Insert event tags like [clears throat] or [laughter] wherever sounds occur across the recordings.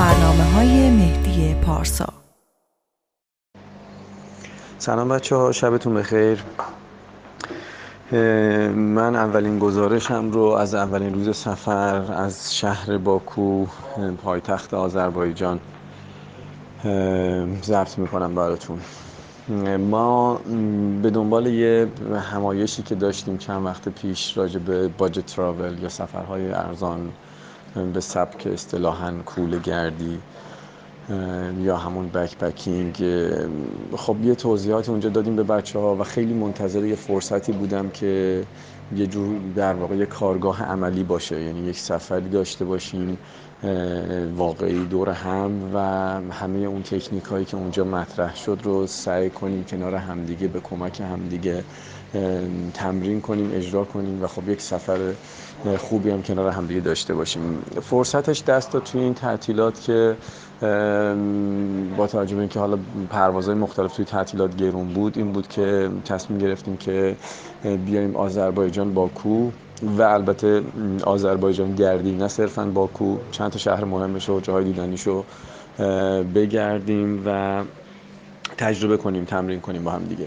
برنامه های مهدی پارسا. سلام بچه ها شبتون بخیر. من اولین گزارشم رو از اولین روز سفر از شهر باکو پایتخت آذربایجان ضبط می‌کنم براتون. ما به دنبال یه همایشی که داشتیم چند وقت پیش راجع به باجت تراول یا سفرهای ارزان به سبک اصطلاحا کول گردی یا همون بک خب یه توضیحات اونجا دادیم به بچه ها و خیلی منتظر یه فرصتی بودم که یه جور در واقع یه کارگاه عملی باشه. یعنی یک سفری داشته باشیم واقعی دور هم و همه اون تکنیک هایی که اونجا مطرح شد رو سعی کنیم کنار همدیگه به کمک همدیگه تمرین کنیم اجرا کنیم و خب یک سفر خوبی هم کنار داشته باشیم. فرصتش دست داد توی این تعطیلات که با توجه به اینکه حالا پروازهای مختلف توی تعطیلات گرون بود این بود که تصمیم گرفتیم که بیایم آذربایجان باکو و البته آذربایجان گردی نه صرفا باکو. چند تا شهر مهمش و جاهای دیدنیشو بگردیم و تجربه کنیم تمرین کنیم با هم دیگه.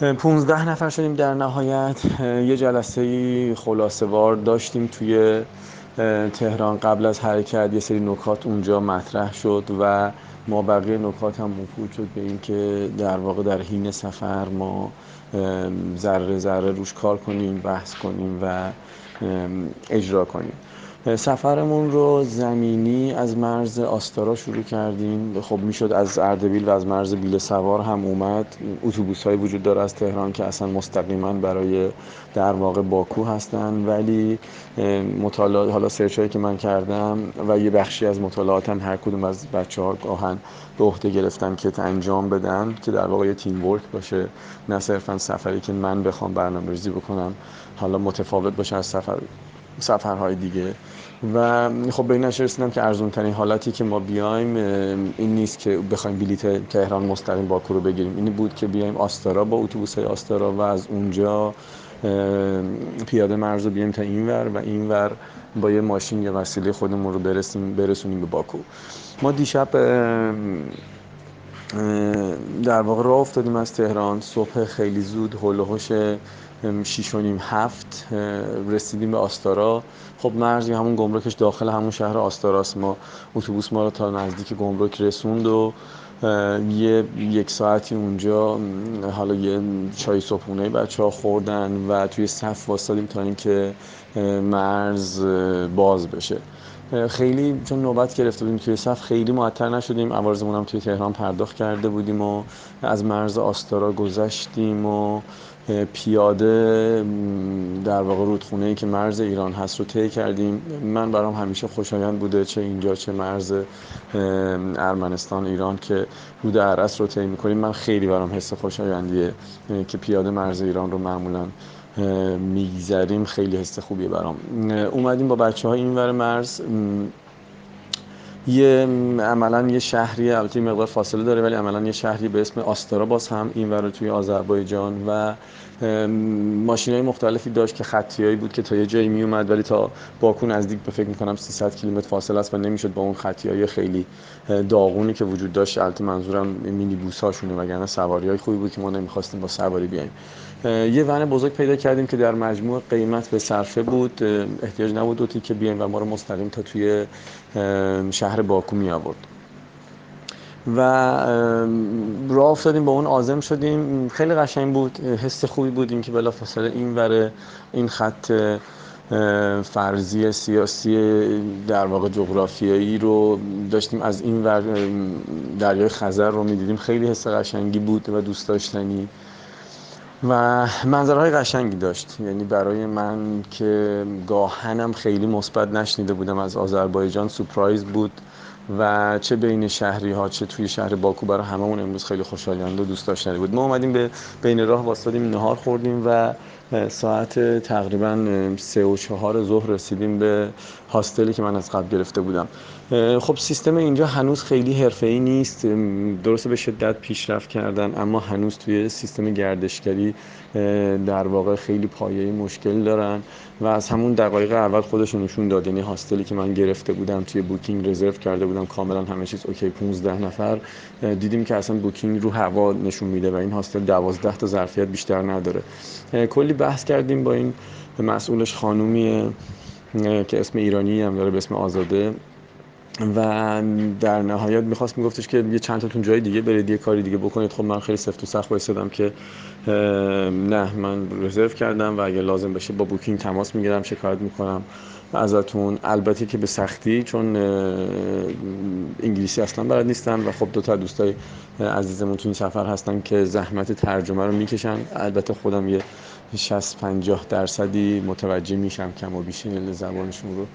15 نفر شدیم در نهایت. یه جلسه خلاصه وار داشتیم توی تهران قبل از حرکت. یه سری نکات اونجا مطرح شد و ما بقیه نکات هم مفهود شد به اینکه در واقع در حین سفر ما ذره ذره روش کار کنیم بحث کنیم و اجرا کنیم. سفرمون رو زمینی از مرز آستارا شروع کردیم. خب می‌شد از اردبیل و از مرز بیل سوار هم اومد. اتوبوس های وجود داره از تهران که اصلا مستقیما برای در واقع باکو هستن. ولی مطالعات حالا سرچ هایی که من کردم و یه بخشی از مطالعاتم هر کدوم از بچه ها گاهن به عهده گرفتن که انجام بدن که در واقع یه تیم ورک باشه. نه صرفا سفری که من بخوام برنامه ریزی بکنم حالا متفاوت باشه از سفر. سفرهای دیگه. و خب به این رسیدم که ارزون ترین حالتی که ما بیایم این نیست که بخوایم بلیت تهران مستقیم باکو رو بگیریم. این بود که بیایم آستارا با اتوبوس های آستارا و از اونجا پیاده مرز رو بیایم تا اینور و اینور با یه ماشین یا وسیله خودمون رو برسیم برسونیم به باکو. ما دیشب در واقع راه افتادیم از تهران. صبح خیلی زود هول و و نیم هفت رسیدیم به آستارا. خب مرز همون گمرکش داخل همون شهر آستاراست. ما اتوبوس ما رو تا نزدیک گمرک رسوند و یه یک ساعتی اونجا حالا یه چای صبحونه بچه ها خوردن و توی صف واسدیم تا اینکه مرز باز بشه. خیلی چون نوبت گرفته بودیم توی صف خیلی معطر نشدیم. عوارضمون هم توی تهران پرداخت کرده بودیم و از مرز آستارا گذشتیم و پیاده در واقع رودخونه ای که مرز ایران هست رو طی کردیم. من برام همیشه خوشایند بوده چه اینجا چه مرز ارمنستان ایران که رود عرس رو طی می‌کنیم. من خیلی برام حس خوشایندیه که پیاده مرز ایران رو معمولا میگذریم. خیلی حس خوبیه برام. اومدیم با بچه ها این ور مرز. یه عملا یه شهری البته مقدار فاصله داره ولی عملا یه شهری به اسم آستارا باز هم این ور توی آذربایجان و ماشین های مختلفی داشت که خطیایی بود که تا یه جایی می اومد ولی تا باکو نزدیک به فکر می‌کنم 300 کیلومتر فاصله است و نمی‌شد با اون خطی های خیلی داغونی که وجود داشت. البته منظورم مینی بوس هاشونه وگرنه سواری های خوبی بود که ما نمی‌خواستیم با سواری بیایم. یه ون بزرگ پیدا کردیم که در مجموع قیمت به صرفه بود. احتیاج نبود دوتی که بیایم و ما رو مستقیم تا توی شهر باکو می آورد و راه افتادیم با اون آزم شدیم. خیلی قشنگ بود. حس خوبی بود اینکه بلافاصله این وره این خط فرضی سیاسی در واقع جغرافیایی رو داشتیم. از این ور دریای خزر رو می‌دیدیم. خیلی حس قشنگی بود و دوست داشتنی. و منظرهای قشنگی داشت. یعنی برای من که گاهنم خیلی مثبت نشنیده بودم. از آذربایجان سپرایز بود. و چه بین شهری ها چه توی شهر باکو برای هممون امروز خیلی خوشایند و دوست داشتنی بود. ما اومدیم به بین راه واسطادیم نهار خوردیم و ساعت تقریبا سه و چهار ظهر رسیدیم به هاستلی که من از قبل گرفته بودم. خب سیستم اینجا هنوز خیلی ای نیست. درسته به شدت پیشرفت کردن اما هنوز توی سیستم گردشگری در واقع خیلی پایه مشکل دارن و از همون دقایق اول خودشون نشون داد. یعنی هاستلی که من گرفته بودم توی بوکینگ رزرو کرده بودم کاملا همه چیز اوکی 15 نفر. دیدیم که اصلا بوکینگ رو هوا نشون میده و این هاستل 12 تا ظرفیت بیشتر نداره. کلی بحث کردیم با این مسئولش خانومیه که اسم ایرانی هم داره به اسم آزاده. و در نهایت می‌خواست میگفتش که یه چند تاتون جای دیگه برید یه کاری دیگه بکنید. خب من خیلی سفت و سخت وایسادم که نه من رزرو کردم و اگه لازم بشه با بوکینگ تماس می‌گیرم شکایت می‌کنم ازتون. البته که به سختی چون انگلیسی اصلا بلد نیستن و خب دو تا دوستای عزیزمون تو این سفر هستن که زحمت ترجمه رو می‌کشن. البته خودم یه 60 50 درصدی متوجه میشم کم و بیش زبانشون رو.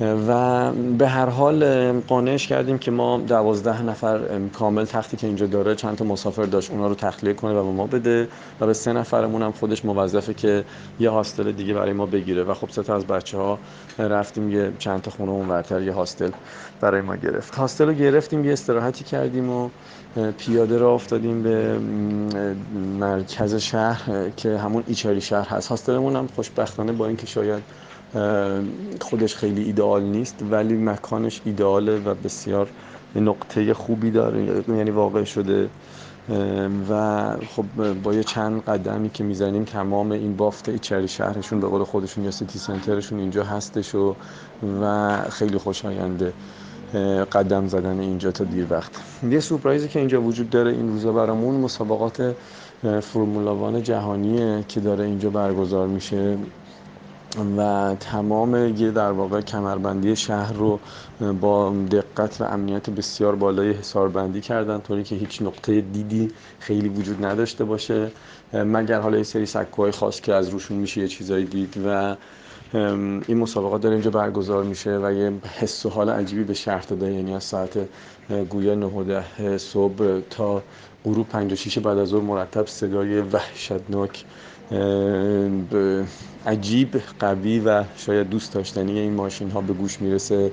و به هر حال قانعش کردیم که ما دوازده نفر کامل تختی که اینجا داره چند تا مسافر داشت اونا رو تخلیه کنه و به ما بده و به سه نفرمون هم خودش موظفه که یه هاستل دیگه برای ما بگیره. و خب سه تا از بچه ها رفتیم یه چند تا خونه اونورتر یه هاستل برای ما گرفت. هاستل رو گرفتیم یه استراحتی کردیم و پیاده را افتادیم به مرکز شهر که همون ایچاری شهر هست. هاستلمون هم خوشبختانه با اینکه شاید خودش خیلی ایدئال نیست ولی مکانش ایدئاله و بسیار نقطه خوبی داره یعنی واقع شده. و خب با یه چند قدمی که می‌زنیم تمام این بافت ایچری شهرشون به قول خودشون یا سیتی سنترشون اینجا هستش و و خیلی خوشاینده قدم زدن اینجا تا دیر وقت. یه سورپرایزی که اینجا وجود داره این روزا برامون مسابقات فرمولاوان جهانیه که داره اینجا برگزار میشه. و تمام یه در واقع کمربندی شهر رو با دقت و امنیت بسیار بالای حساربندی کردن طوری که هیچ نقطه دیدی خیلی وجود نداشته باشه. مگر حالا یه سری سکوهای خاص که از روشون میشه یه چیزایی دید و این مسابقات داره اینجا برگزار میشه و یه حس و حال عجیبی به شهر داده یعنی از ساعت گویا 9 صبح تا غروب 5 و 6 بعد از ظهر مرتب صدای وحشتناک عجیب قوی و شاید دوست داشتنی این ماشین ها به گوش می‌رسه.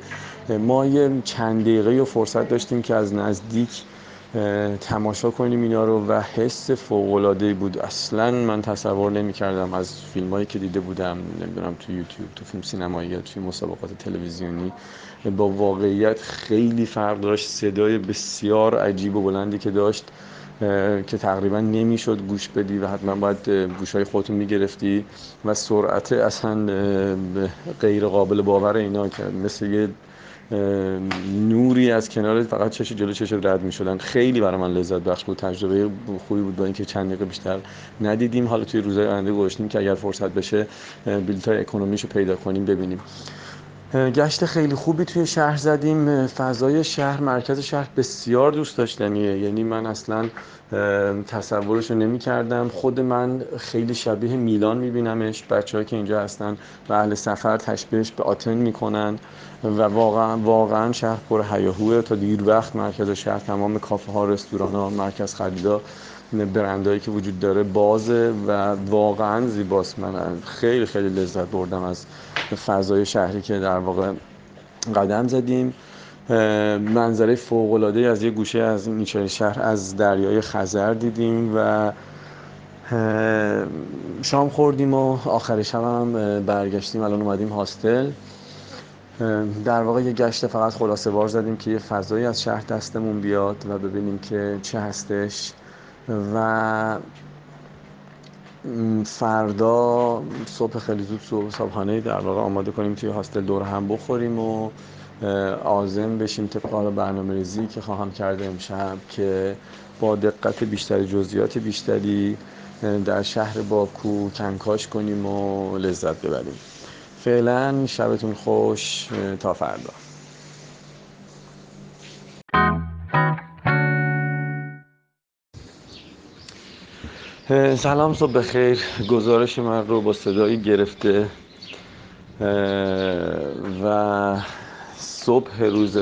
ما یه چند دقیقه فرصت داشتیم که از نزدیک تماشا کنیم اینا رو و حس فوق بود. اصلا من تصور نمی کردم از فیلم هایی که دیده بودم نمی‌دونم تو یوتیوب تو فیلم سینمایی یا توی مسابقات تلویزیونی با واقعیت خیلی فرق داشت. صدای بسیار عجیب و بلندی که داشت. که تقریبا نمی‌شد گوش بدی و حتما باید گوش های خودتون می‌گرفتی و سرعت اصلا غیر قابل باور اینا که مثل یه نوری از کنار فقط چش جلو چش رد می شدن خیلی برای من لذت بخش بود. تجربه خوبی بود با اینکه چند دقیقه بیشتر ندیدیم. حالا توی روزهای آینده گذاشتیم که اگر فرصت بشه بلیط های اکونومیشو پیدا کنیم ببینیم. گشت خیلی خوبی توی شهر زدیم. فضای شهر مرکز شهر بسیار دوست داشتنیه. یعنی من اصلا تصورش رو نمی کردم خود من خیلی شبیه میلان میبینمش. بچه که اینجا هستن و اهل سفر تشبیهش به آتن می‌کنن. و واقعا واقعا شهر پر هیاهوه. تا دیر وقت مرکز شهر تمام کافه ها رستوران ها مرکز خریدا برندهایی که وجود داره بازه و واقعا زیباست. من خیلی خیلی لذت بردم از فضای شهری که در واقع قدم زدیم. منظره فوق العاده از یه گوشه از نیچه شهر از دریای خزر دیدیم و شام خوردیم و آخر شب هم برگشتیم. الان اومدیم هاستل. در واقع یه گشت فقط خلاصه بار زدیم که یه فضایی از شهر دستمون بیاد و ببینیم که چه هستش. و فردا صبح خیلی زود صبح صبحانه در واقع آماده کنیم توی هاستل دور هم بخوریم و آزم بشیم طبق برنامه ریزی که خواهم کرده امشب که با دقت بیشتری جزئیات بیشتری در شهر باکو کنکاش کنیم و لذت ببریم. فعلا شبتون خوش تا فردا. سلام صبح بخیر. گزارش من رو با صدایی گرفته و صبح روز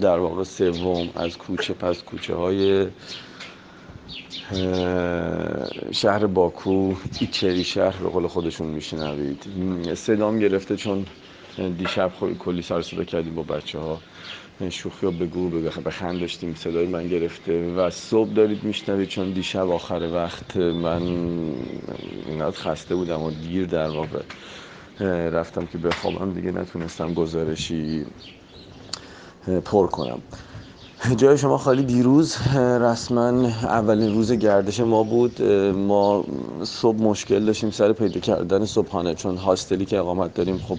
در واقع سوم از کوچه پس کوچه های شهر باکو ایچری شهر به قول خودشون میشنوید. صدام گرفته چون دیشب کلی سر صدا کردیم با بچه ها شوخی ها بگو بخند داشتیم صدای من گرفته و صبح دارید میشنوید چون دیشب آخر وقت من اینقدر خسته بودم و دیر در واقع رفتم که بخوابم دیگه نتونستم گزارشی پر کنم. جای شما خالی دیروز رسما اولین روز گردش ما بود. ما صبح مشکل داشتیم سر پیدا کردن صبحانه چون هاستلی که اقامت داریم خب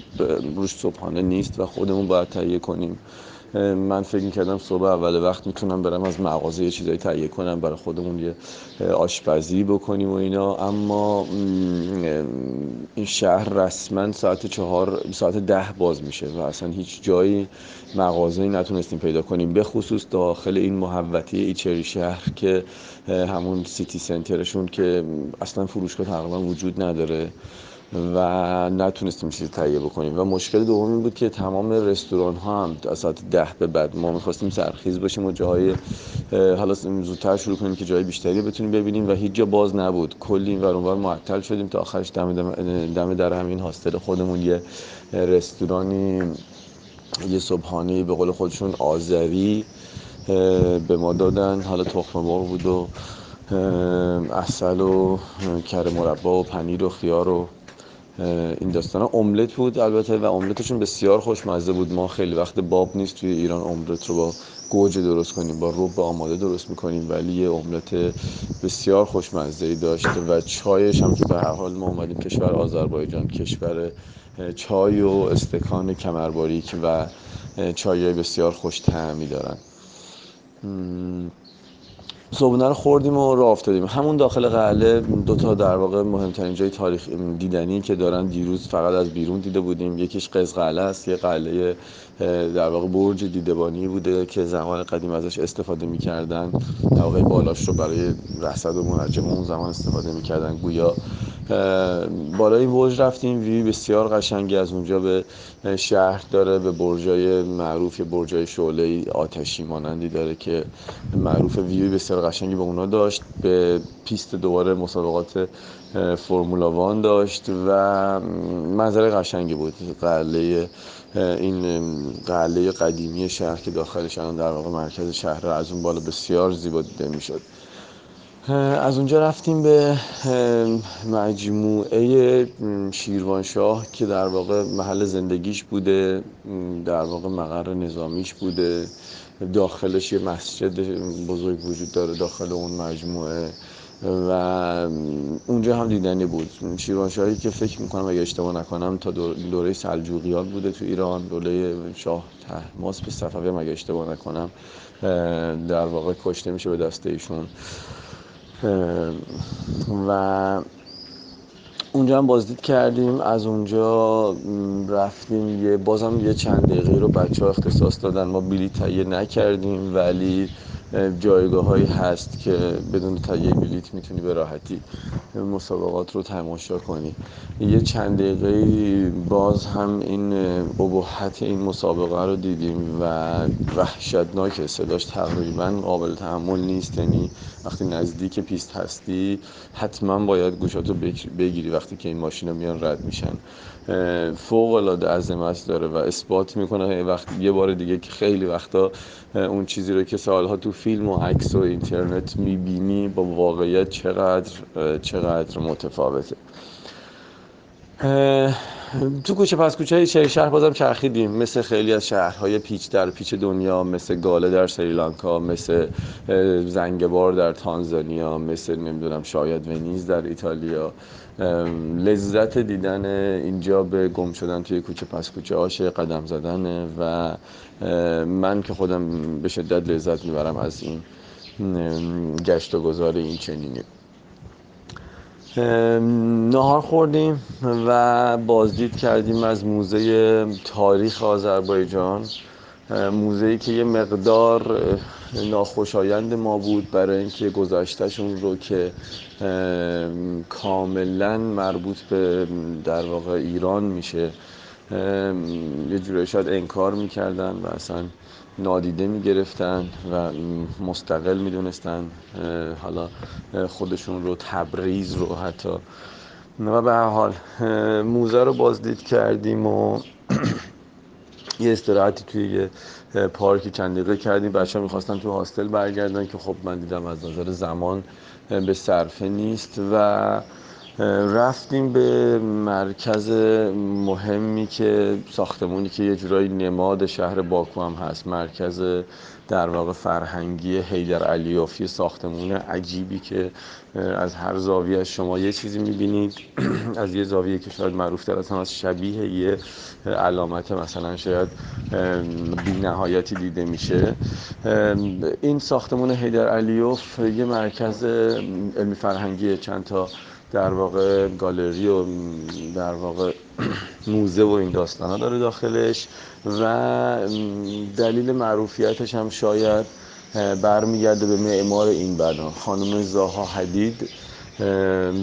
روش صبحانه نیست و خودمون باید تهیه کنیم. من فکر کردم صبح اول وقت می‌تونم برم از مغازه یه چیزایی تهیه کنم برای خودمون یه آشپزی بکنیم و اینا. اما این شهر رسما ساعت چهار ساعت ده باز میشه و اصلا هیچ جایی مغازه نتونستیم پیدا کنیم. به خصوص داخل این محوطه ایچری شهر که همون سیتی سنترشون که اصلا فروشگاه تقریبا وجود نداره. و نتونستیم چیزی تهیه بکنیم. و مشکل دوم این بود که تمام رستوران ها هم از ساعت ده به بعد ما می‌خواستیم سرخیز باشیم و جاهای حالا زودتر شروع کنیم که جای بیشتری بتونیم ببینیم و هیچ جا باز نبود. کلی این ور معطل شدیم تا آخرش دم, دم, دم در همین هاستل خودمون. یه رستورانی یه صبحانه به قول خودشون آذری به ما دادن. حالا تخم مرغ بود و اصل و کره مربا و پنیر و خیار و این داستان املت بود البته و املتشون بسیار خوشمزه بود. ما خیلی وقت باب نیست توی ایران املت رو با گوجه درست کنیم با روب آماده درست می‌کنیم ولی یه املت بسیار خوشمزه ای داشته و چایش هم که به هر حال ما اومدیم کشور آذربایجان کشور چای و استکان کمرباریک و چای بسیار خوش تعمی دارن. صبحونه رو خوردیم و راه افتادیم. همون داخل قله دو تا در واقع مهمترین جای تاریخ دیدنی که دارن دیروز فقط از بیرون دیده بودیم. یکیش قز قله است یه قله در واقع برج دیدبانی بوده که زمان قدیم ازش استفاده می‌کردن. در واقع بالاش رو برای رصد و منجم اون زمان استفاده می‌کردن. گویا بالای برج رفتیم. وی بسیار قشنگی از اونجا به شهر داره به برجای معروف برجای شعله آتشی مانندی داره که معروف ویوی بسیار قشنگی به اونا داشت. به پیست دوباره مسابقات فرمولا وان داشت و منظره قشنگی بود. قله این قله قدیمی شهر که داخلش الان در واقع مرکز شهر از اون بالا بسیار زیبا دیده می‌شد. از اونجا رفتیم به مجموعه شیروانشاه که در واقع محل زندگیش بوده در واقع مقر نظامیش بوده. داخلش یه مسجد بزرگ وجود داره داخل اون مجموعه. و اونجا هم دیدنی بود. شیروانشاهی که فکر می‌کنم اگه اشتباه نکنم تا دوره سلجوقیان بوده تو ایران دوره شاه تحماس به صفوی اگه اشتباه نکنم در واقع کشته میشه به دست ایشون. و اونجا هم بازدید کردیم. از اونجا رفتیم یه بازم یه چند دقیقه رو بچه ها اختصاص دادن. ما بلیط تهیه نکردیم ولی جایگاه هایی هست که بدون تهیه بلیت می‌تونی به راحتی مسابقات رو تماشا کنی. یه چند دقیقه باز هم این ابهت این مسابقه رو دیدیم و وحشتناک صداش تقریبا قابل تحمل نیست. یعنی وقتی نزدیک پیست هستی حتما باید گوشاتو بگیری وقتی که این ماشینا میان رد میشن. فوق العاده عظمت داره و اثبات می‌کنه. وقت یه بار دیگه که خیلی وقتا اون چیزی رو که سالها تو فیلم و عکس و اینترنت می‌بینی با واقعیت چقدر چقدر متفاوته. تو کوچه پس کوچه شهر شهر بازم چرخیدیم. مثل خیلی از شهرهای پیچ در پیچ دنیا مثل گاله در سریلانکا مثل زنگبار در تانزانیا مثل نمی‌دونم شاید ونیز در ایتالیا. لذت دیدن اینجا به گم شدن توی کوچه پس کوچه آشه قدم زدن و من که خودم به شدت لذت می‌برم از این گشت و گذار این چنینی. نهار خوردیم و بازدید کردیم از موزه تاریخ آذربایجان. موزه که یه مقدار ناخوشایند ما بود برای اینکه گذاشتهشون رو که کاملا مربوط به در واقع ایران میشه یه جوری شاید انکار می‌کردن و اصلا نادیده می‌گرفتن و مستقل می‌دونستن حالا خودشون رو تبریز رو حتی. و به حال موزه رو بازدید کردیم و [clears throat] یه استراحتی توی یه پارکی چند دقیقه کردیم. بچه ها می‌خواستن تو هاستل برگردن که خب من دیدم از نظر زمان به صرفه نیست و رفتیم به مرکز مهمی که ساختمونی که یه جورایی نماد شهر باکو هم هست. مرکز در واقع فرهنگی حیدر علیوفی ساختمون عجیبی که از هر زاویه شما یه چیزی می‌بینید. [clears throat] از یه زاویه که شاید معروف تر از شبیه یه علامت مثلا شاید بی نهایتی دیده میشه. این ساختمون حیدر علیوف یه مرکز علمی فرهنگی چند تا در واقع گالری و در واقع موزه و این داستان ها داره داخلش و دلیل معروفیتش هم شاید برمیگرده به معمار این بنا خانم زاها حدید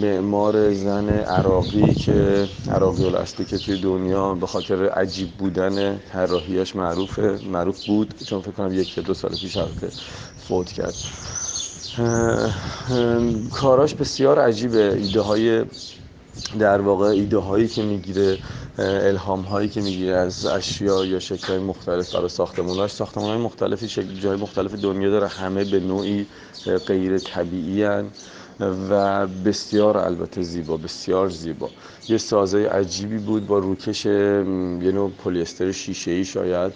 معمار زن عراقی که عراقی الاصلی که توی دنیا به خاطر عجیب بودن طراحیاش معروفه معروف بود. چون فکر کنم یک دو سال پیش فوت کرد. کاراش بسیار عجیبه. ایده های در واقع ایده هایی که می‌گیره الهام هایی که می‌گیره از اشیا یا شکل های مختلف برای ساختموناش ساختمان های مختلفی شکل جای مختلف دنیا داره. همه به نوعی غیر طبیعی هن و بسیار البته زیبا بسیار زیبا. یه سازه عجیبی بود با روکش یه نوع پلیستر شیشه ای شاید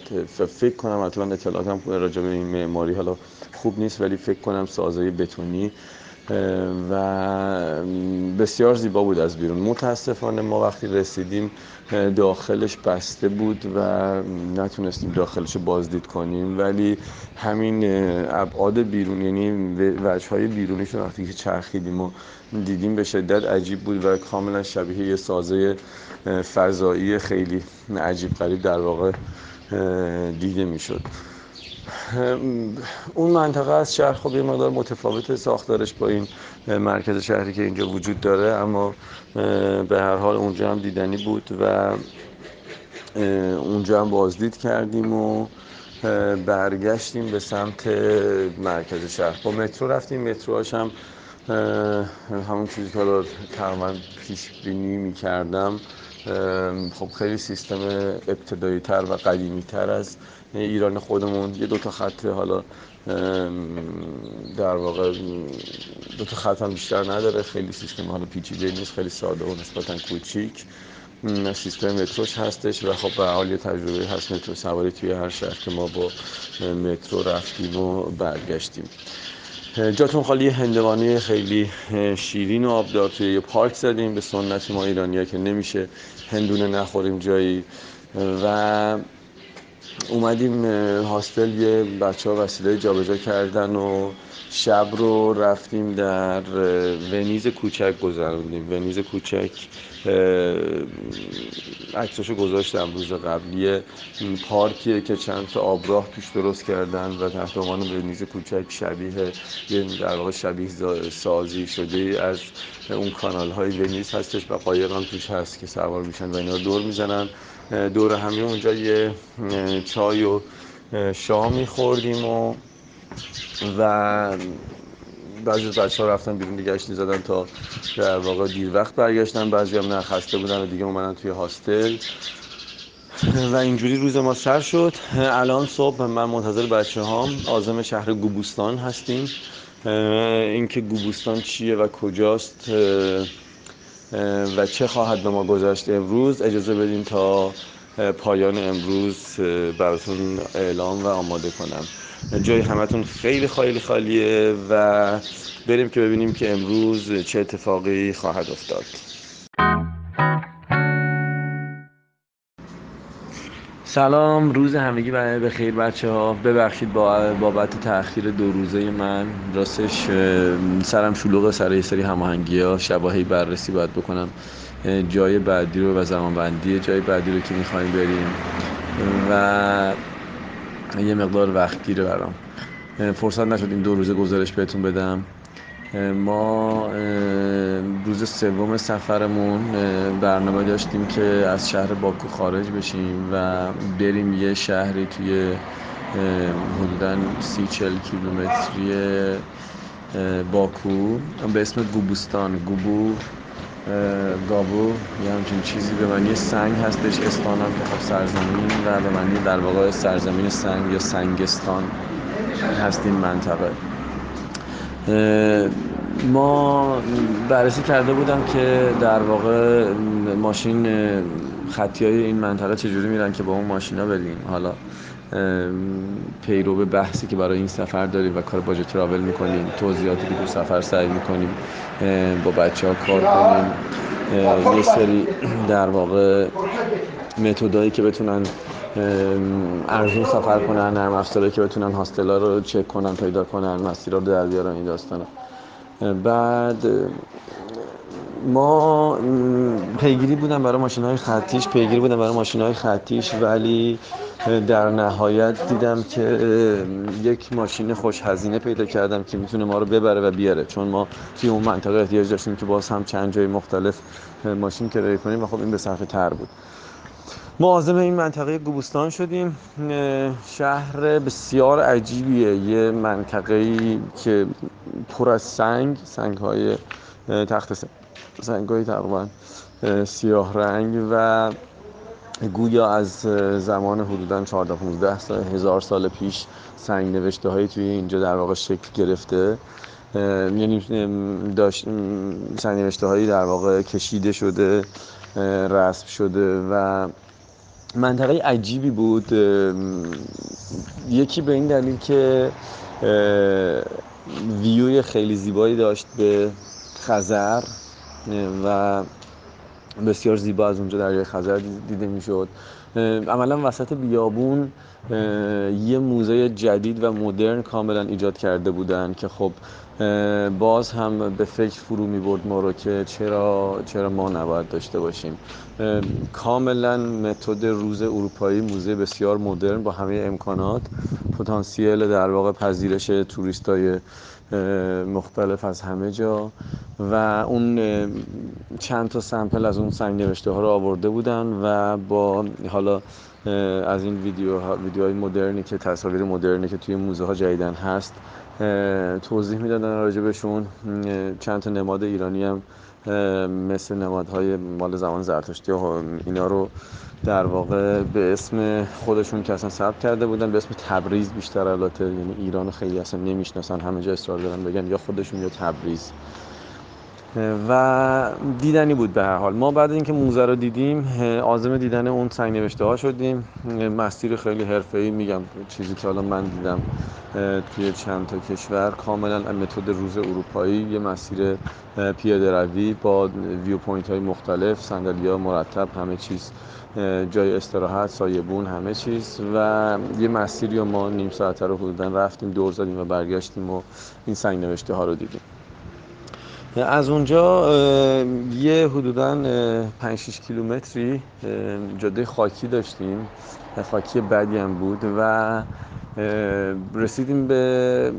فکر کنم حتما اطلاعاتم راجع به این معماری حالا خوب نیست ولی فکر کنم سازه بتونی و بسیار زیبا بود از بیرون. متاسفانه ما وقتی رسیدیم داخلش بسته بود و نتونستیم داخلش بازدید کنیم. ولی همین ابعاد بیرون یعنی وجه های بیرونیش وقتی که چرخیدیم و دیدیم به شدت عجیب بود و کاملا شبیه یه سازه فضایی خیلی عجیب غریب در واقع دیده می‌شد. اون منطقه از شهر خب یه مقدار متفاوت ساختارش با این مرکز شهری که اینجا وجود داره اما به هر حال اونجا هم دیدنی بود و اونجا هم بازدید کردیم و برگشتیم به سمت مرکز شهر. با مترو رفتیم متروهاش هم همون چیزی که حالا تقریبا پیش بینی می کردم خب خیلی سیستم ابتدایی تر و قدیمی تر از ایران خودمون یه دوتا خط حالا در واقع دوتا خط هم بیشتر نداره. خیلی سیستم حالا پیچیده نیست خیلی ساده و نسبتا کوچیک. سیستم متروش هستش و خب به حال یه تجربه هست مترو سواری توی هر شهر که ما با مترو رفتیم و برگشتیم. جاتون خالی هندوانه خیلی شیرین و آبدار توی یه پارک زدیم. به سنت ما ایرانی که نمیشه هندونه نخوریم جایی. و اومدیم هاستل یه بچه ها وسیله جابجا کردن و شب رو رفتیم در ونیز کوچک گذروندیم. ونیز کوچک عکساشو گذاشتم روز قبلی. پارکیه که چند تا آبراه توش درست کردن و تحت عنوان ونیز کوچک شبیه یه در واقع شبیه سازی شده از اون کانال های ونیز هستش و قایق هم توش هست که سوار میشن و اینا دور می‌زنن. دور همی اونجا یه چای و شام میخوردیم و و بعضی از بچه ها رفتن بیرون دیگه زدن تا در واقع دیر وقت برگشتن. بعضی هم نخسته بودن و دیگه اومدن توی هاستل. و اینجوری روز ما سر شد. الان صبح من منتظر بچه هام آزم شهر گوبوستان هستیم. اینکه گوبوستان چیه و کجاست و چه خواهد به ما گذشت امروز اجازه بدین تا پایان امروز براتون اعلام و آماده کنم. جای همتون خیلی خیلی خالیه و بریم که ببینیم که امروز چه اتفاقی خواهد افتاد. سلام روز همگی به خیر بچه ها. ببخشید با بابت تاخیر دو روزه من. راستش سرم شلوغ سر یه سری هماهنگی ها. شباهی بررسی باید بکنم. جای بعدی رو و زمان بندی جای بعدی رو که می‌خوایم بریم. و یه مقدار وقت گیره برام. فرصت نشد این دو روزه گزارش بهتون بدم. ما روز سوم سفرمون برنامه داشتیم که از شهر باکو خارج بشیم و بریم یه شهری توی حدودا سی چل کیلومتری باکو به اسم گوبوستان گوبو. گابو یه همچین چیزی به معنی سنگ هستش استان هم که خب سرزمین و به معنی در واقع سرزمین سنگ یا سنگستان هست این منطقه. ما بررسی کرده بودم که در واقع ماشین خطی های این منطقه چجوری میرن که با اون ماشینا بریم. حالا پیرو بحثی که برای این سفر داریم و کار باجه تراول می‌کنیم توضیحاتی که تو سفر سعی می‌کنیم با بچه ها کار کنیم. یه سری در واقع متدایی که بتونن ارزون سفر کنن نرم افزارهایی که بتونن هاستلا رو چک کنن پیدا کنن مسیرها رو در بیارن این داستانا. بعد ما پیگیری بودم برای ماشین های خطیش پیگیری بودم برای ماشین های خطیش ولی در نهایت دیدم که یک ماشین خوش هزینه پیدا کردم که می‌تونه ما رو ببره و بیاره. چون ما توی اون منطقه احتیاج داشتیم که باز هم چند جای مختلف ماشین کرایه کنیم و خب این به صرفه تر بود. ما عازم این منطقه گوبستان شدیم. شهر بسیار عجیبیه. یه منطقه که پر از سنگ سنگ های تخت سنگ های تقریبا سیاه رنگ و گویا از زمان حدودا 14 15 سال هزار سال پیش سنگ نوشته هایی توی اینجا در واقع شکل گرفته. یعنی داشت سنگ نوشته هایی در واقع کشیده شده رسم شده و منطقه عجیبی بود. یکی به این دلیل که ویوی خیلی زیبایی داشت به خزر و بسیار زیبا از اونجا دریای خزر دیده می‌شد. عملا وسط بیابون یه موزه جدید و مدرن کاملا ایجاد کرده بودن که خب باز هم به فکر فرو می برد ما رو که چرا چرا ما نباید داشته باشیم. کاملا متد روز اروپایی موزه بسیار مدرن با همه امکانات پتانسیل در واقع پذیرش توریستای مختلف از همه جا. و اون چند تا سمپل از اون سنگ نوشته ها رو آورده بودن و با حالا از این ویدیو ویدیوهای مدرنی که تصاویر مدرنی که توی موزه ها جدیدن هست توضیح می‌دادن راجع بهشون. چند تا نماد ایرانی هم مثل نمادهای مال زمان زرتشتی ها اینا رو در واقع به اسم خودشون که اصلا ثبت کرده بودن به اسم تبریز بیشتر البته. یعنی ایران خیلی اصلا نمی‌شناسن همه جا اصرار دارن بگن یا خودشون یا تبریز. و دیدنی بود به هر حال. ما بعد اینکه موزه رو دیدیم عازم دیدن اون سنگ نوشته ها شدیم. مسیر خیلی حرفه‌ای میگم چیزی که حالا من دیدم توی چند تا کشور. کاملا متد روز اروپایی یه مسیر پیاده روی با view point های مختلف صندلی ها مرتب همه چیز جای استراحت سایبون همه چیز. و یه مسیری ما نیم ساعته رو حدودا رفتیم دور زدیم و برگشتیم و این سنگ نوشته ها رو دیدیم. از اونجا یه حدودا 5 6 کیلومتری جاده خاکی داشتیم. خاکی بدی هم بود و رسیدیم به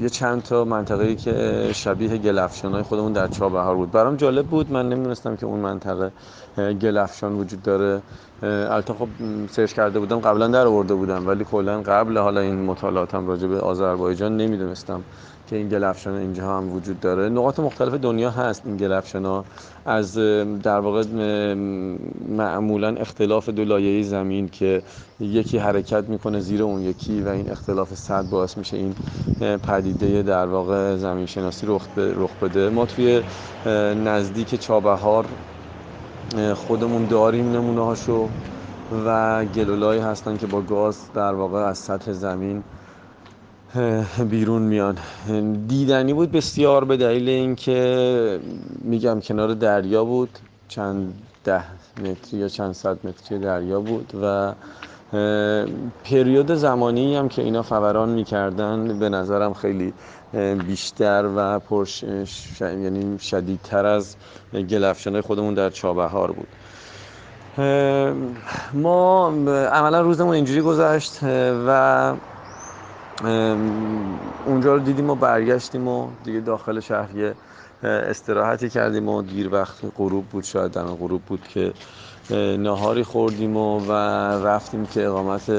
یه چند تا منطقه که شبیه گلفشان های خودمون در چابهار بود. برام جالب بود من نمی‌دونستم که اون منطقه گلفشان وجود داره. البته خب سرچ کرده بودم قبلا در آورده بودم ولی کلا قبل حالا این مطالعاتم راجع به آذربایجان نمی‌دونستم. که این گلفشان اینجا هم وجود داره. نقاط مختلف دنیا هست این گلفشان ها. از در واقع معمولا اختلاف دو لایه زمین که یکی حرکت می‌کنه زیر اون یکی و این اختلاف صد باعث میشه این پدیده در واقع زمین شناسی رخ بده. ما توی نزدیک چابهار خودمون داریم نمونه هاشو و گلولایی هستن که با گاز در واقع از سطح زمین بیرون میان. دیدنی بود بسیار به دلیل اینکه میگم کنار دریا بود. چند ده متری یا چند صد متری دریا بود و پریود زمانی هم که اینا فوران می‌کردن به نظرم خیلی بیشتر و پرش یعنی شدیدتر از گلفشانه خودمون در چابهار بود. ما عملا روزمون اینجوری گذشت و اونجا رو دیدیم و برگشتیم و دیگه داخل شهر یه استراحتی کردیم و دیر وقت غروب بود شاید دم غروب بود که ناهاری خوردیم و, و رفتیم که اقامت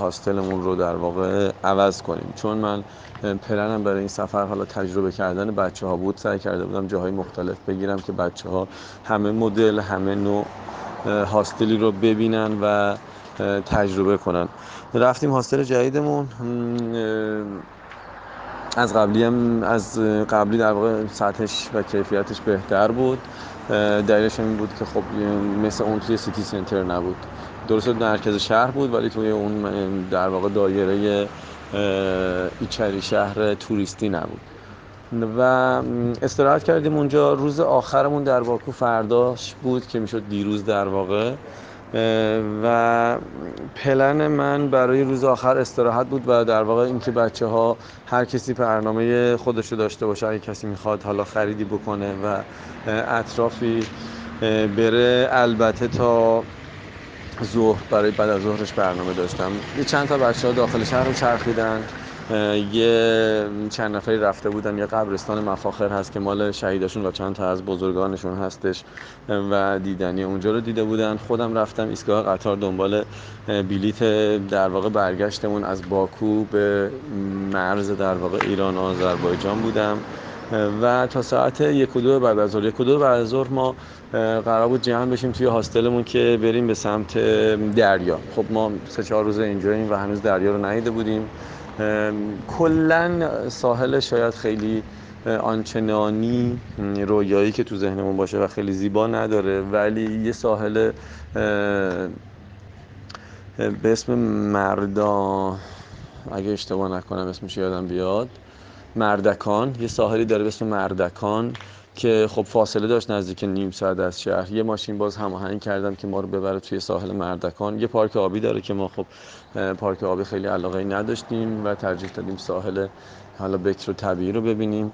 هاستلمون رو در واقع عوض کنیم. چون من پلنم برای این سفر حالا تجربه کردن بچه ها بود سعی کرده بودم جاهای مختلف بگیرم که بچه ها همه مدل همه نوع هاستلی رو ببینن و تجربه کنن. رفتیم هاستل جدیدمون. از قبلی هم از قبلی در واقع سطحش و کیفیتش بهتر بود. دلیلش این بود که خب مثل اون توی سیتی سنتر نبود. درست مرکز شهر بود ولی توی اون در واقع دایره ایچری شهر توریستی نبود. و استراحت کردیم اونجا. روز آخرمون در باکو فرداش بود که می‌شد دیروز در واقع. و پلن من برای روز آخر استراحت بود و در واقع اینکه بچه ها هر کسی برنامه خودش رو داشته باشه اگه کسی می‌خواد حالا خریدی بکنه و اطرافی بره. البته تا ظهر برای بعد از ظهرش برنامه داشتم. یه چند تا بچه ها داخل شهر رو چرخیدن. یه چند نفری رفته بودن یه قبرستان مفاخر هست که مال شهیداشون و چند تا از بزرگانشون هستش و دیدنی اونجا رو دیده بودن. خودم رفتم ایستگاه قطار دنبال بلیت در واقع برگشتمون. از باکو به مرز در واقع ایران و آذربایجان بودم. و تا ساعت یک و دو بعد از ظهر یک و دو بعد از ظهر ما قرار بود جمع بشیم توی هاستلمون که بریم به سمت دریا. خب ما سه چهار روز اینجاییم و هنوز دریا رو ندیده بودیم. کلا ساحل شاید خیلی آنچنانی رویایی که تو ذهنمون باشه و خیلی زیبا نداره ولی یه ساحل به اسم مردا اگه اشتباه نکنم اسمش یادم بیاد. مردکان. یه ساحلی داره به اسم مردکان. که خب فاصله داشت نزدیک نیم ساعت از شهر. یه ماشین باز هماهنگ کردم که ما رو ببره توی ساحل مردکان. یه پارک آبی داره که ما خب پارک آبی خیلی علاقه نداشتیم و ترجیح دادیم ساحل حالا بکر و طبیعی رو ببینیم.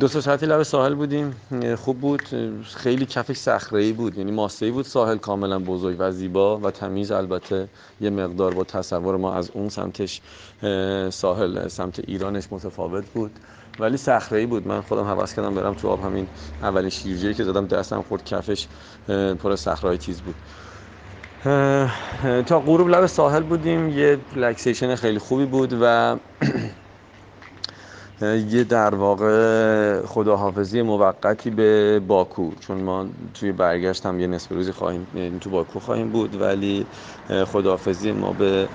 دو سه ساعتی لب ساحل بودیم. خوب بود. خیلی کفش صخره بود. یعنی ماسه بود ساحل کاملا بزرگ و زیبا و تمیز. البته یه مقدار با تصور ما از اون سمتش ساحل سمت ایرانش متفاوت بود. ولی صخره بود. من خودم حواس کردم برم تو آب همین اولین شیرجه‌ای که زدم دستم خورد. کفش پر صخره‌ای تیز بود. تا غروب لب ساحل بودیم. یه relaxation خیلی خوبی بود و [clears throat] یه در واقع خداحافظی موقتی به باکو چون ما توی برگشت هم یه نصف روزی خواهیم یعنی تو باکو خواهیم بود ولی خداحافظی ما به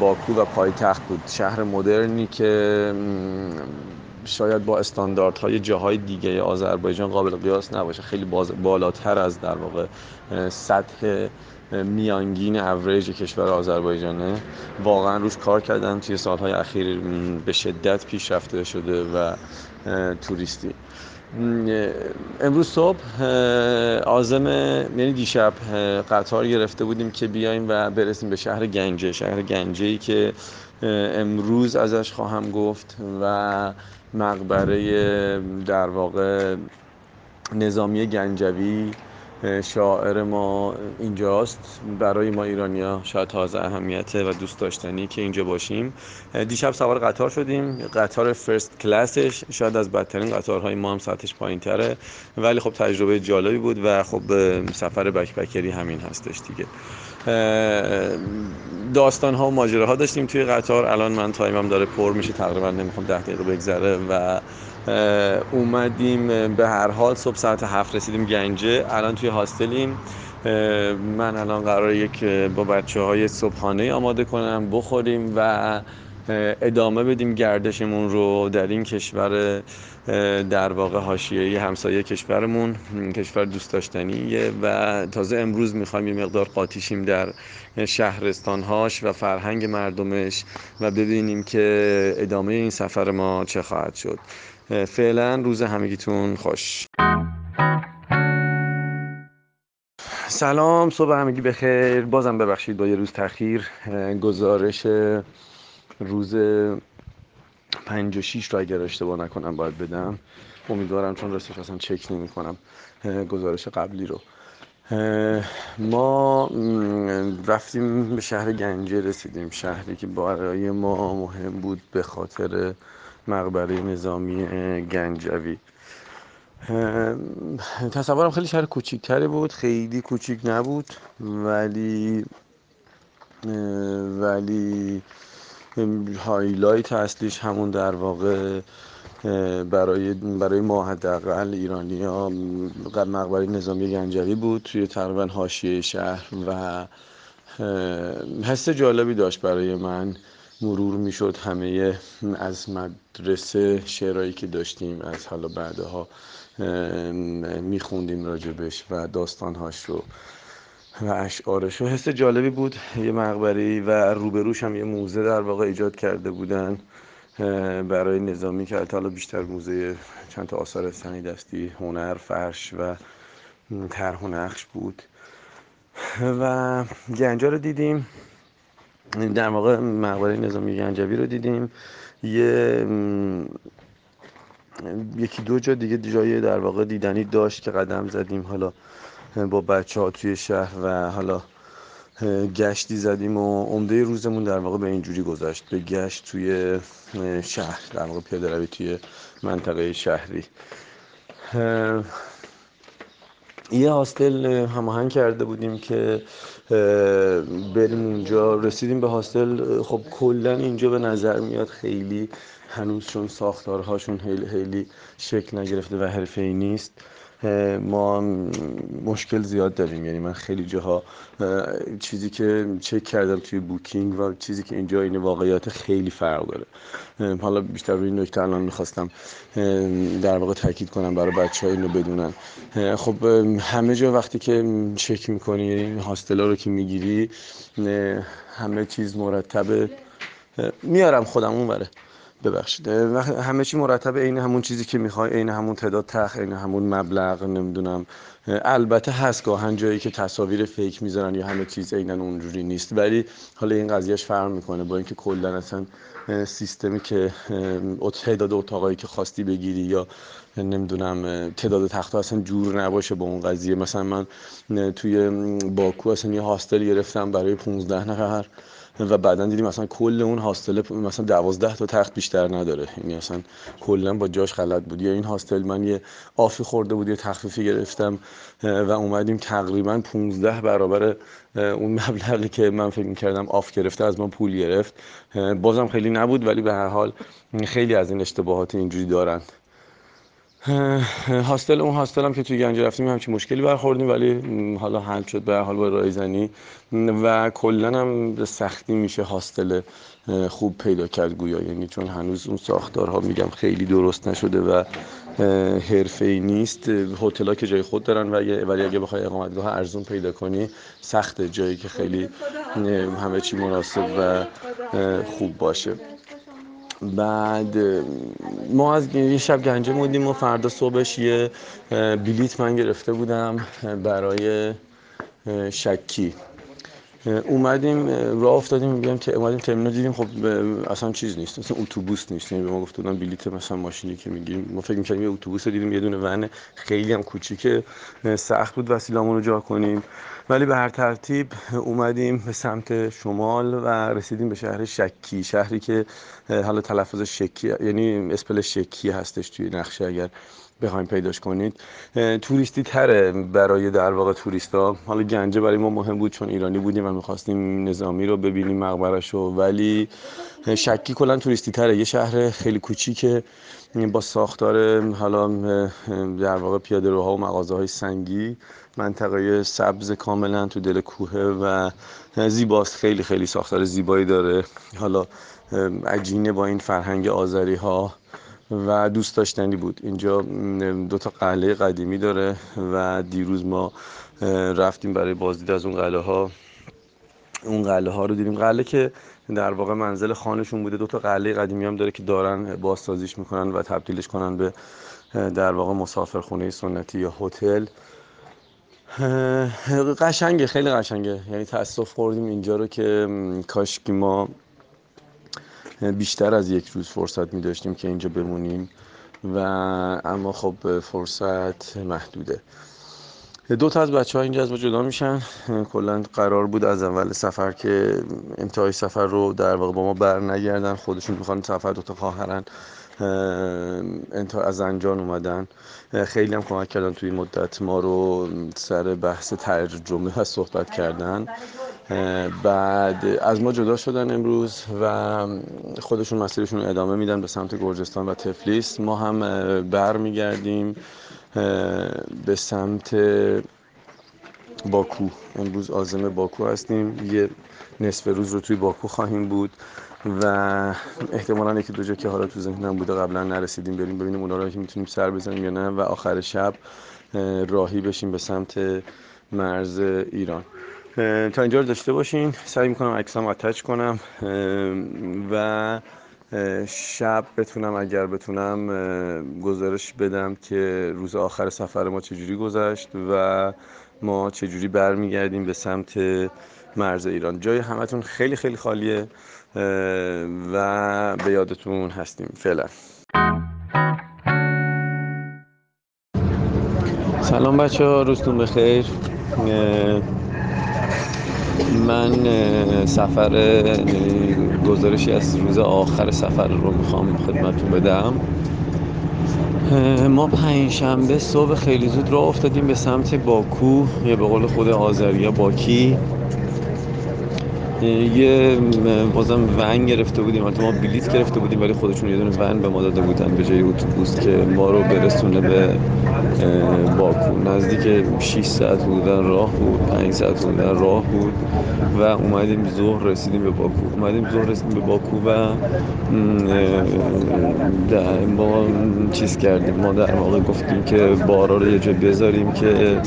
باکو و پایتخت بود. شهر مدرنی که شاید با استانداردهای جاهای دیگه آذربایجان قابل قیاس نباشه. خیلی بالاتر از در واقع سطح میانگین اوریج کشور آذربایجانه. واقعا روش کار کردن توی سالهای اخیر به شدت پیشرفته شده و توریستی. امروز صبح آزم یعنی دیشب قطار گرفته بودیم که بیایم و برسیم به شهر گنجه. شهر گنجه ای که امروز ازش خواهم گفت و مقبره در واقع نظامی گنجوی شاعر ما اینجاست. برای ما ایرانیا شاید تازه اهمیته و دوست داشتنی که اینجا باشیم. دیشب سوار قطار شدیم. قطار فرست کلاسش شاید از بدترین قطارهای ما هم سطحش پایین تره ولی خب تجربه جالبی بود و خب سفر بکپکری همین هستش دیگه. داستان ها و ماجره ها داشتیم توی قطار. الان من تایمم داره پر میشه. تقریبا نمی‌خوام ده دقیقه بگذره و اومدیم به هر حال صبح ساعت هفت رسیدیم گنجه. الان توی هاستلیم. من الان قرار یک با بچه های صبحانه آماده کنم بخوریم و ادامه بدیم گردشمون رو در این کشور در واقع حاشیه‌ای همسایه کشورمون کشور دوست داشتنیه و تازه امروز می‌خوایم یه مقدار قاطیشیم در شهرستانهاش و فرهنگ مردمش و ببینیم که ادامه این سفر ما چه خواهد شد. فعلا روز همگیتون خوش. سلام صبح همگی بخیر. بازم ببخشید با یه روز تاخیر گزارش روز پنج و شیش رو اگر اشتباه نکنم باید بدم. امیدوارم چون راستش اصلا چک نمی کنم. گزارش قبلی رو. ما رفتیم به شهر گنجه رسیدیم. شهری که برای ما مهم بود به خاطر مقبره نظامی گنجوی. تصورم خیلی شهر کوچیکتری بود خیلی کوچیک نبود ولی ولی هایلایت اصلیش همون در واقع برای برای ما حداقل ایرانی ها مقبره نظامی گنجوی بود توی تقریبا حاشیه شهر و حس جالبی داشت برای من. مرور می‌شد همه از مدرسه شعرهایی که داشتیم از حالا بعدها میخوندیم راجبش و داستانهاش رو و اشعارش رو. حس جالبی بود یه مقبری و روبروش هم یه موزه در واقع ایجاد کرده بودن برای نظامی که حالا بیشتر موزه چند تا آثار سنی دستی هنر فرش و طرح و نقش بود. و گنجا رو دیدیم. در واقع مقبره نظامی گنجوی رو دیدیم. یه یکی دو جا دیگه جای در واقع دیدنی داشت که قدم زدیم. حالا با بچه ها توی شهر و حالا گشتی زدیم و عمده روزمون در واقع به اینجوری گذشت. به گشت توی شهر در واقع پیاده روی توی منطقه شهری. یه هاستل هماهنگ کرده بودیم که بریم اونجا. رسیدیم به هاستل. خب کلا اینجا به نظر میاد خیلی هنوز چون ساختارهاشون خیلی شکل نگرفته و حرفه ای نیست. ما مشکل زیاد داریم. یعنی من خیلی جاها چیزی که چک کردم توی بوکینگ و چیزی که اینجا این واقعیت خیلی فرق داره. حالا بیشتر روی نکته الان می‌خواستم در واقع تاکید کنم برای بچه ها اینو بدونن. خب همه جا وقتی که چک می‌کنی یعنی هاستلا رو که می‌گیری همه چیز مرتبه. میارم خودم اون بره ببخشید. همه چی مرتب عین همون چیزی که می‌خوای عین همون تعداد تخ عین همون مبلغ نمی‌دونم. البته هست گاهن جایی که تصاویر فیک می‌ذارن یا همه چیز عینا اونجوری نیست. ولی حالا این قضیهش فرق می‌کنه با اینکه کلا اصلا سیستمی که تعداد اتاقایی که خواستی بگیری یا نمی‌دونم تعداد تخت اصلا جور نباشه با اون قضیه. مثلا من توی باکو اصلا یه هاستل گرفتم برای 15 نفر. و بعدا دیدیم مثلا کل اون هاستل مثلا دوازده تا تخت بیشتر نداره. یعنی مثلا کلا با جاش غلط بود. یا این هاستل من یه آفی خورده بود یه تخفیفی گرفتم و اومدیم تقریبا 15 برابر اون مبلغی که من فکر می‌کردم آف گرفته از من پول گرفت. بازم خیلی نبود ولی به هر حال خیلی از این اشتباهات اینجوری دارن. هاستل اون هاستل هم که توی گنج رفتیم همچین مشکلی برخوردیم ولی حالا حل شد به حال با رایزنی. و کلا هم سختی میشه هاستل خوب پیدا کرد گویا. یعنی چون هنوز اون ساختارها میگم خیلی درست نشده و حرفه ای نیست. هتل که جای خود دارن ولی اگه بخوای اقامتگاه ارزون پیدا کنی سخت جایی که خیلی همه چی مناسب و خوب باشه. بعد ما از یه شب گنجه موندیم و فردا صبحش یه بلیت من گرفته بودم برای شکی. اومدیم راه افتادیم میگم که اومدیم ترمینال دیدیم خب اصلا چیز نیست اصلا اتوبوس نیست. یعنی به ما گفت بودن بلیت مثلا ماشینی که می‌گیریم ما فکر می‌کردیم یه اتوبوس دیدیم یه دونه ون خیلی هم کوچیکه سخت بود وسیله‌مون رو جا کنیم. ولی به هر ترتیب اومدیم به سمت شمال و رسیدیم به شهر شکی شهری که حالا تلفظ شکی یعنی اسپل شکی هستش توی نقشه اگر بخوایم پیداش کنید. توریستی تره برای در واقع توریستا. حالا گنجه برای ما مهم بود چون ایرانی بودیم و می‌خواستیم نظامی رو ببینیم مقبرش رو. ولی شکی کلا توریستی تره یه شهر خیلی کوچیکه با ساختار حالا در واقع پیاده روها و مغازه های سنگی. منطقه سبز کاملا تو دل کوه و زیباست. خیلی خیلی ساختار زیبایی داره. حالا عجینه با این فرهنگ آذری ها و دوست داشتنی بود. اینجا دو تا قلعه قدیمی داره و دیروز ما رفتیم برای بازدید از اون قلعه ها اون قلعه ها رو دیدیم. قلعه که در واقع منزل خانشون بوده. دو تا قلعه قدیمی هم داره که دارن بازسازیش می‌کنن و تبدیلش کنن به در واقع مسافرخونه سنتی یا هتل. قشنگه خیلی قشنگه. یعنی تاسف خوردیم اینجا رو که کاش که ما بیشتر از یک روز فرصت می داشتیم که اینجا بمونیم و اما خب فرصت محدوده. دو تا از بچه ها اینجا از ما جدا میشن. کلا قرار بود از اول سفر که انتهای سفر رو در واقع با ما بر نگردن خودشون می‌خوان سفر دو تا خواهرن از زنجان اومدن. خیلی هم کمک کردن توی مدت ما رو سر بحث ترجمه و صحبت کردن. بعد از ما جدا شدن امروز و خودشون مسیرشون ادامه میدن به سمت گرجستان و تفلیس. ما هم بر میگردیم به سمت باکو. امروز آزم باکو هستیم. یه نصف روز رو توی باکو خواهیم بود. و احتمالا یکی دو جا که حالا تو ذهنم بوده قبلا نرسیدیم بریم ببینیم اونا رو که می‌تونیم سر بزنیم یا نه و آخر شب راهی بشیم به سمت مرز ایران. تا اینجا رو داشته باشین. سعی می‌کنم عکسام اتچ کنم. و شب بتونم اگر بتونم گزارش بدم که روز آخر سفر ما چجوری گذشت و ما چجوری برمیگردیم به سمت مرز ایران. جای همتون خیلی خیلی خالیه. و به یادتون هستیم. فعلا. سلام بچه ها روزتون بخیر. من سفر گزارشی از روز آخر سفر رو می‌خوام خدمتون بدم. ما پنج شنبه صبح خیلی زود راه افتادیم به سمت باکو یا به قول خود آذریا باکی. یه بازم ون گرفته بودیم. البته ما بلیت گرفته بودیم ولی خودشون یه دونه ون به ما داده بودن به جای اتوبوس که ما رو برسونه به باکو. نزدیک 6 ساعت بودن راه بود 5 ساعت بودن راه بود و اومدیم ظهر رسیدیم به باکو. اومدیم ظهر رسیدیم به باکو و ما چیز کردیم. ما در واقع گفتیم که بارا رو یه جا بذاریم که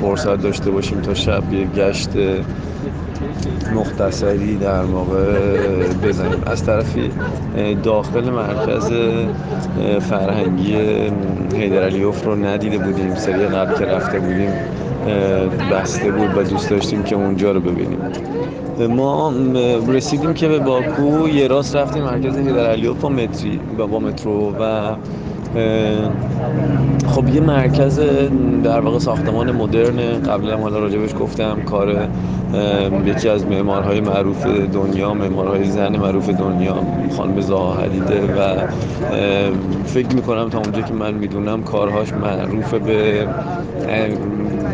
فرصت داشته باشیم تا شب یه گشت مختصری در موقع بزنیم. از طرفی داخل مرکز فرهنگی حیدرعلیوف رو ندیده بودیم. سری قبل که رفته بودیم بسته بود و دوست داشتیم که اونجا رو ببینیم. ما رسیدیم که به باکو یه راست رفتیم مرکز حیدرعلیوف با متری با مترو و خب یه مرکز در واقع ساختمان مدرن قبلا حالا راجبش گفتم کار یکی از معمارهای معروف دنیا معمارهای زن معروف دنیا خانم زاها حدیده و فکر می‌کنم تا اونجا که من می‌دونم کارهاش معروف به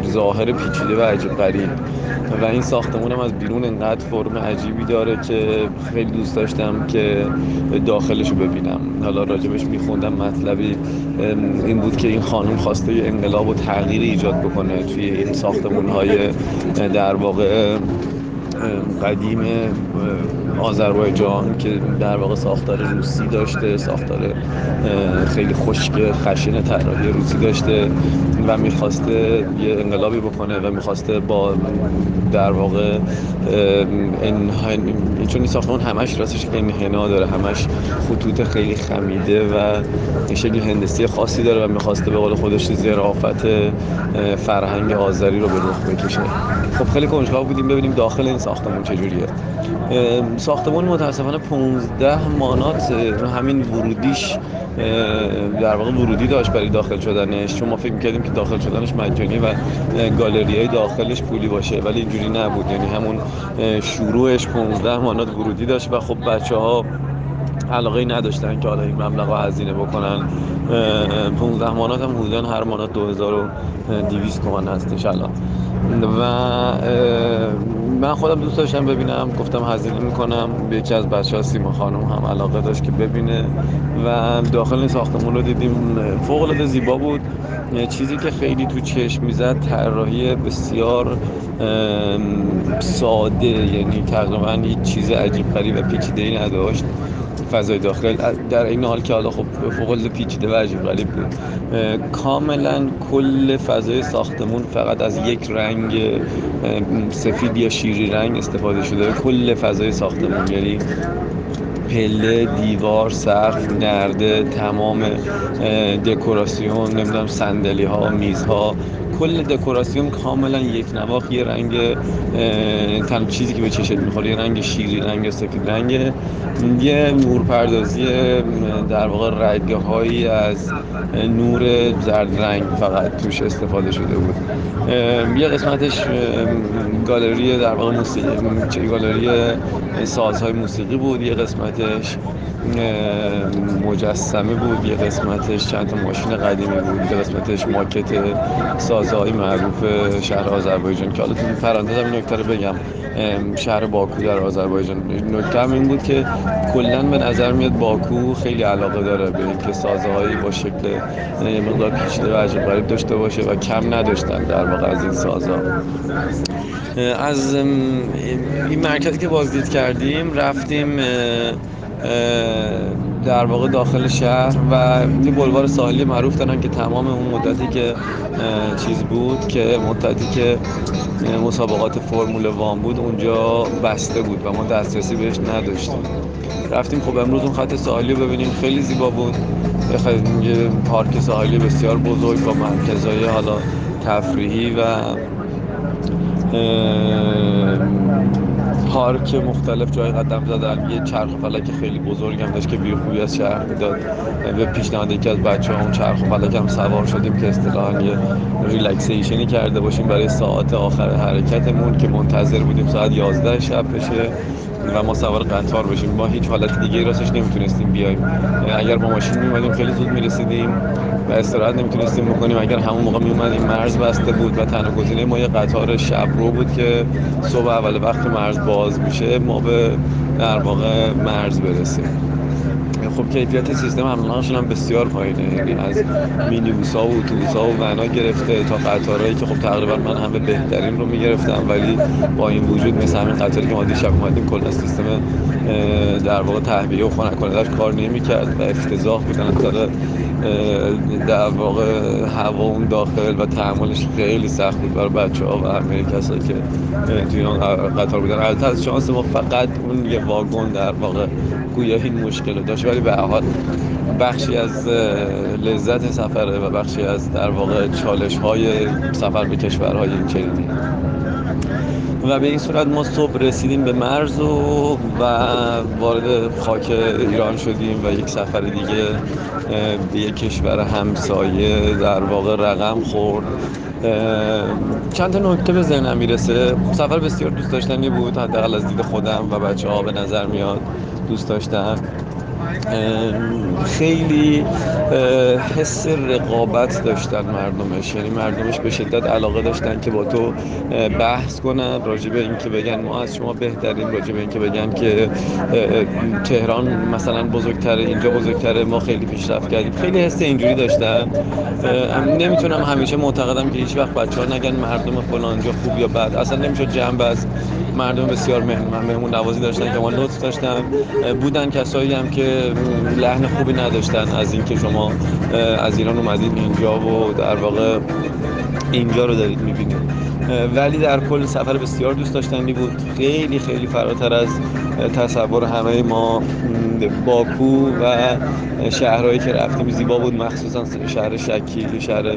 ظاهر پیچیده و عجیب غریب. و این ساختمون هم از بیرون انقدر فرم عجیبی داره که خیلی دوست داشتم که داخلش رو ببینم. حالا راجبش میخوندم مطلبی این بود که این خانم خواسته انقلاب و تغییر ایجاد بکنه توی این ساختمون های در واقع قدیم آذربایجان که در واقع ساختار روسی داشته ساختار خیلی خشک خشن طراحی روسی داشته و می‌خواسته یه انقلابی بکنه و می‌خواسته با در واقع چون این ساختمان همش راستش انحنا داره همش خطوط خیلی خمیده و شکل هندسی خاصی داره و می‌خواسته به قول خودش زرافت فرهنگ آذری رو به رخ بکشه. خب خیلی کنجکاو بودیم ببینیم داخل این ساختمون چجوریه؟ ساختمون متاسفانه 15 مانات همین ورودیش در واقع ورودی داشت برای داخل شدنش. چون ما فکر می‌کردیم که داخل شدنش مجانی و گالری های داخلش پولی باشه ولی اینجوری نبود. یعنی همون شروعش 15 مانات ورودی داشت و خب بچه ها علاقه نداشتن که حالا این مبلغ هزینه بکنن. 15 مانات هم حدودا هر مانات 2200 تومان هستش الان. و من خودم دوست داشتم ببینم گفتم هزینه می‌کنم. یکی از بچه ها سیما خانم هم علاقه داشت که ببینه. و داخل ساختمون رو دیدیم فوق العاده زیبا بود. چیزی که خیلی تو چشم می‌زد طراحی بسیار ساده. یعنی تقریبا هیچ چیز عجیب غریب و پیچیده ای نداشت. فضای داخل. در این حال که حالا خب فوق پیچیده و عجیب غریب بود. کاملا کل فضای ساختمون فقط از یک رنگ سفید یا شیری رنگ استفاده شده. کل فضای ساختمون یعنی پله دیوار سقف نرده تمام دکوراسیون نمی‌دونم صندلی ها میز ها کل دکوراسیون کاملا یک نواخ یه رنگ تن چیزی که به چشت می‌خوره یه رنگ شیری رنگ سفید رنگ یه نورپردازی در واقع رگه هایی از نور زرد رنگ فقط توش استفاده شده بود. یه قسمتش گالری در واقع موسیقی گالری سازهای موسیقی بود یه قسمتش مجسمه بود یه قسمتش چند تا ماشین قدیمی بود یه قسمتش ماکت سازهای معروف شهر آذربایجان که حالا تو پرانتز هم نکته رو بگم. شهر باکو در آذربایجان. نکته این بود که کلا به نظر میاد باکو خیلی علاقه داره به اینکه سازهایی با شکل یه مقدار پیچیده و عجب غریب داشته باشه و کم نداشتن در واقع از این سازها. از این مرکزی که بازدید کردیم رفتیم در واقع داخل شهر و یه بلوار ساحلی معروف دارن که تمام اون مدتی که چیز بود که مدتی که مسابقات فرمول وان بود اونجا بسته بود و ما دسترسی بهش نداشتیم. رفتیم خب امروز اون خط ساحلی رو ببینیم. خیلی زیبا بود. یه پارک ساحلی بسیار بزرگ با مرکزهای حالا تفریحی و پارک مختلف جای قدم زدن. یه چرخ فلک خیلی بزرگ هم داشت که بی خوبی از شهر می‌داد. به پیشنهاد یکی از بچه ها اون چرخ فلک هم سوار شدیم که اصطلاحا یه ریلکسیشنی کرده باشیم برای ساعت آخر حرکتمون که منتظر بودیم ساعت 11 شب بشه و ما سوار قطار بشیم. ما هیچ حالت دیگه راستش نمی‌تونستیم بیایم. اگر با ماشین میومدیم خیلی زود می‌رسیدیم و استراحت نمی‌تونستیم بکنیم. اگر همون موقع میومدیم مرز بسته بود و تنها گزینه ما یه قطار شب رو بود که صبح اول وقت مرز باز میشه ما به در واقع مرز برسیم. خب کیفیت سیستم حملانشون هم بسیار پایینه. یعنی از مینیبوسا و اتوبوسا و ونا گرفته تا قطارهایی که خب تقریبا من همه بهترین رو می‌گرفتم. ولی با این وجود مثل همین قطاری که ما دیشب اومدیم کلا سیستم در واقع تهویه و خنک کنندش کار نمی‌کرد و افتضاح بودن. از در واقع هوا اون داخل و تحملش خیلی سخت بود برای بچه ها و همه کسایی که توی اون قطار بودن. البته از شانس ما فقط اون یه واگن در واقع گویا این مشکل رو داشت ولی به حال بخشی از لذت سفره و بخشی از در واقع چالش های سفر به کشورهای این چنینی و به این صورت ما صبح رسیدیم به مرز و, و وارد خاک ایران شدیم و یک سفر دیگه به یک کشور همسایه در واقع رقم خورد. چند تا نکته به ذهنم می‌رسه. سفر بسیار دوست داشتنی بود حداقل از دید خودم و بچه ها به نظر میاد دوست داشتن خیلی حس رقابت داشتن مردمش. یعنی مردمش به شدت علاقه داشتن که با تو بحث کنن راجع به اینکه بگن ما از شما بهترین راجع به اینکه بگن که تهران مثلا بزرگتره اینجا بزرگتره ما خیلی پیشرفت کردیم. خیلی حس اینجوری داشتن. نمی‌تونم همیشه معتقدم که هیچ وقت بچه ها نگن مردم فلانجا خوب یا بد. اصلا نمیشه جنب از مردم بسیار مهمون مهمون نوازی داشتن که ما لطف داشتن. بودن کسایی هم که لحن خوبی نداشتن از اینکه شما از ایران اومدید اینجا و در واقع اینجا رو دارید می‌بینید. ولی در کل سفر بسیار دوست داشتنی بود. خیلی خیلی فراتر از تصور همه ما. باکو و شهرهایی که رفتیم زیبا بود. مخصوصا شهر شکی شهر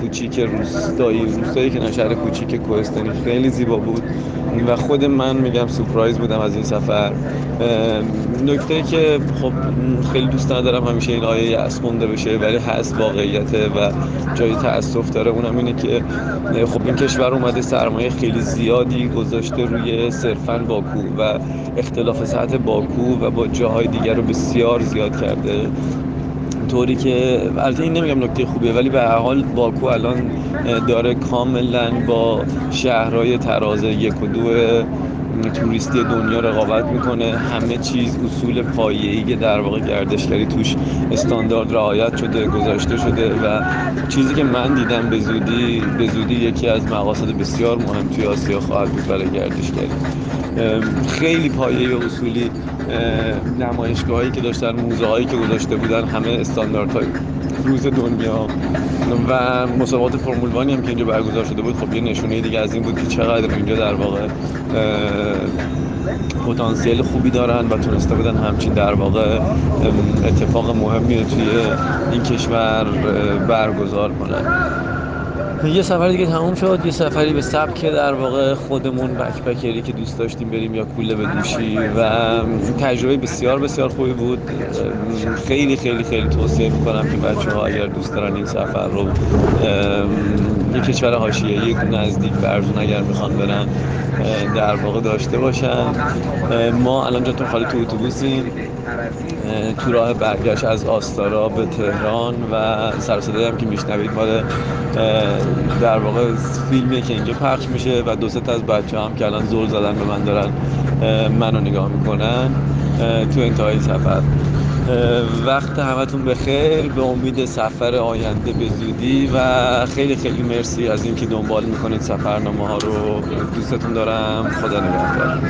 کوچیک روستایی. روستایی که نه شهر کوچیک کوهستانی. خیلی زیبا بود. و خود من میگم سورپرایز بودم از این سفر. نکته که خب خیلی دوست ندارم همیشه این آیه خونده بشه ولی هست واقعیته و جای تاسف داره. اونم اینه که خب این کشور اومده سرمایه خیلی زیادی گذاشته روی صرفا باکو و اختلاف سطح باکو و با جاهای دیگر رو بسیار زیاد کرده. طوری که البته این نمیگم نکته خوبیه ولی به هر حال باکو الان داره کاملا با شهرهای تراز یک و دو توریستی دنیا رقابت می‌کنه. همه چیز اصول پایه‌ای که در واقع گردشگری توش استاندارد رعایت شده گذاشته شده و چیزی که من دیدم به زودی به زودی یکی از مقاصد بسیار مهم توی آسیا خواهد بود برای گردشگری. خیلی پایه اصولی نمایشگاهایی که داشتن موزه هایی که گذاشته بودن همه استانداردهای روز دنیا. و مسابقات فرمول وانی هم که اینجا برگزار شده بود خب یه نشونه دیگه از این بود که چقدر اینجا در واقع پتانسیل خوبی دارن و تونسته بودن همچین در واقع اتفاق مهمی توی این کشور برگزار کنن. یه سفر دیگه تموم شد یه سفری به سبک در واقع خودمون بکپکری که دوست داشتیم بریم یا کوله به و تجربه بسیار بسیار خوبی بود. خیلی خیلی خیلی توصیه می‌کنم که بچه ها اگر دوست دارن این سفر رو یه کشور حاشیه یک نزدیک برزون اگر می‌خوان برن در واقع داشته باشن. ما الان جاتون خالی تو اتوبوسیم. تو راه برگشت از آستارا به تهران و سرصدایی هم که میشنوید مال در واقع فیلمی که اینجا پخش میشه و دو تا از بچه هم که الان زور زدن به من دارن منو نگاه می‌کنن تو انتهای سفر. وقت همتون بخیر. به امید سفر آینده به زودی و خیلی خیلی مرسی از اینکه دنبال می‌کنید سفرنامه ها رو. دوستتون دارم. خدا نگهدار.